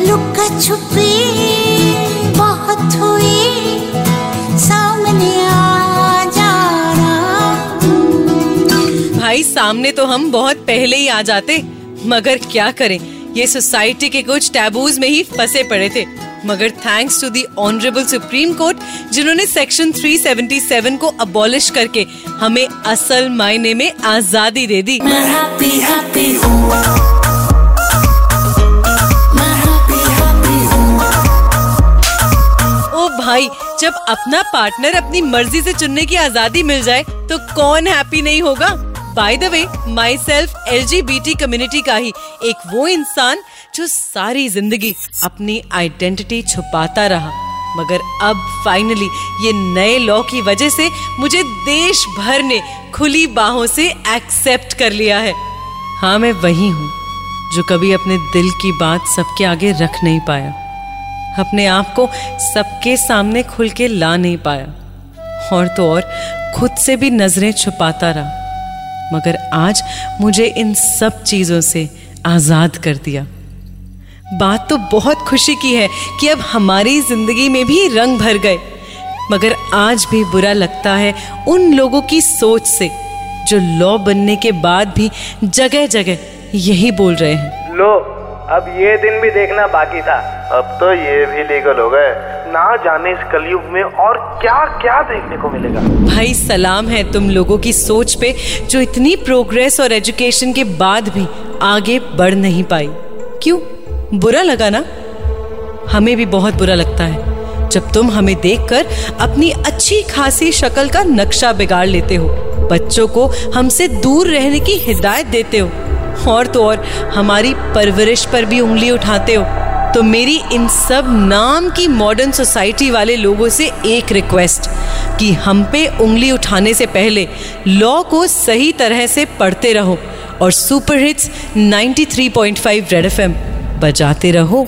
लुका छुपी बहुत हुई सामने आ जाना भाई सामने तो हम बहुत पहले ही आ जाते मगर क्या करें? ये सोसाइटी के कुछ टैबूज में ही फंसे पड़े थे। मगर thanks to the honourable Supreme Court जिन्होंने सेक्शन 377 को अबॉलिश करके हमें असल मायने में आज़ादी दे दी। मैं हैप्पी हैप्पी जब अपना पार्टनर अपनी मर्ज़ी से चुनने की आज़ादी मिल जाए तो कौन हैप्पी नहीं होगा? By the way myself L community का ही एक वो इंसान जो सारी ज़िंदगी अपनी आइडेंटिटी छुपाता रहा। मगर अब फाइनली ये नए लॉ की वजह से मुझे देश भर ने खुली बाहों से एक्सेप्ट कर लिया है। हाँ मैं वही हूँ जो कभी अपने दिल की बात सबके आगे रख नहीं पाया। अपने आप को सबके सामने खुल के ला नहीं पाया। और तो और, खुद से भी नज़रें छुपाता रहा। मगर आज मुझे इन सब चीज़ों से आज़ाद कर दिया। बात तो बहुत खुशी की है कि अब हमारी ज़िंदगी में भी रंग भर गए। मगर आज भी बुरा लगता है उन लोगों की सोच से, जो लॉ बनने के बाद भी जगह जगह यही बोल रहे हैं। लो। अब ये दिन भी देखना बाकी था। अब तो ये भी लीगल हो गए। ना जाने इस कलयुग में और क्या क्या देखने को मिलेगा। भाई, सलाम है तुम लोगों की सोच पे, जो इतनी प्रोग्रेस और एजुकेशन के बाद भी आगे बढ़ नहीं पाई। क्यों? बुरा लगा ना? हमें भी बहुत बुरा लगता है। जब तुम हमें देखकर अपनी अच्छी खासी शक्ल का नक्शा बिगाड़ लेते हो, बच्चों को हमसे दूर रहने की हिदायत देते हो और तो और हमारी परवरिश पर भी उंगली उठाते हो। तो मेरी इन सब नाम की मॉडर्न सोसाइटी वाले लोगों से एक रिक्वेस्ट कि हम पे उंगली उठाने से पहले लॉ को सही तरह से पढ़ते रहो और सुपर हिट्स 93.5 रेड एफएम बजाते रहो।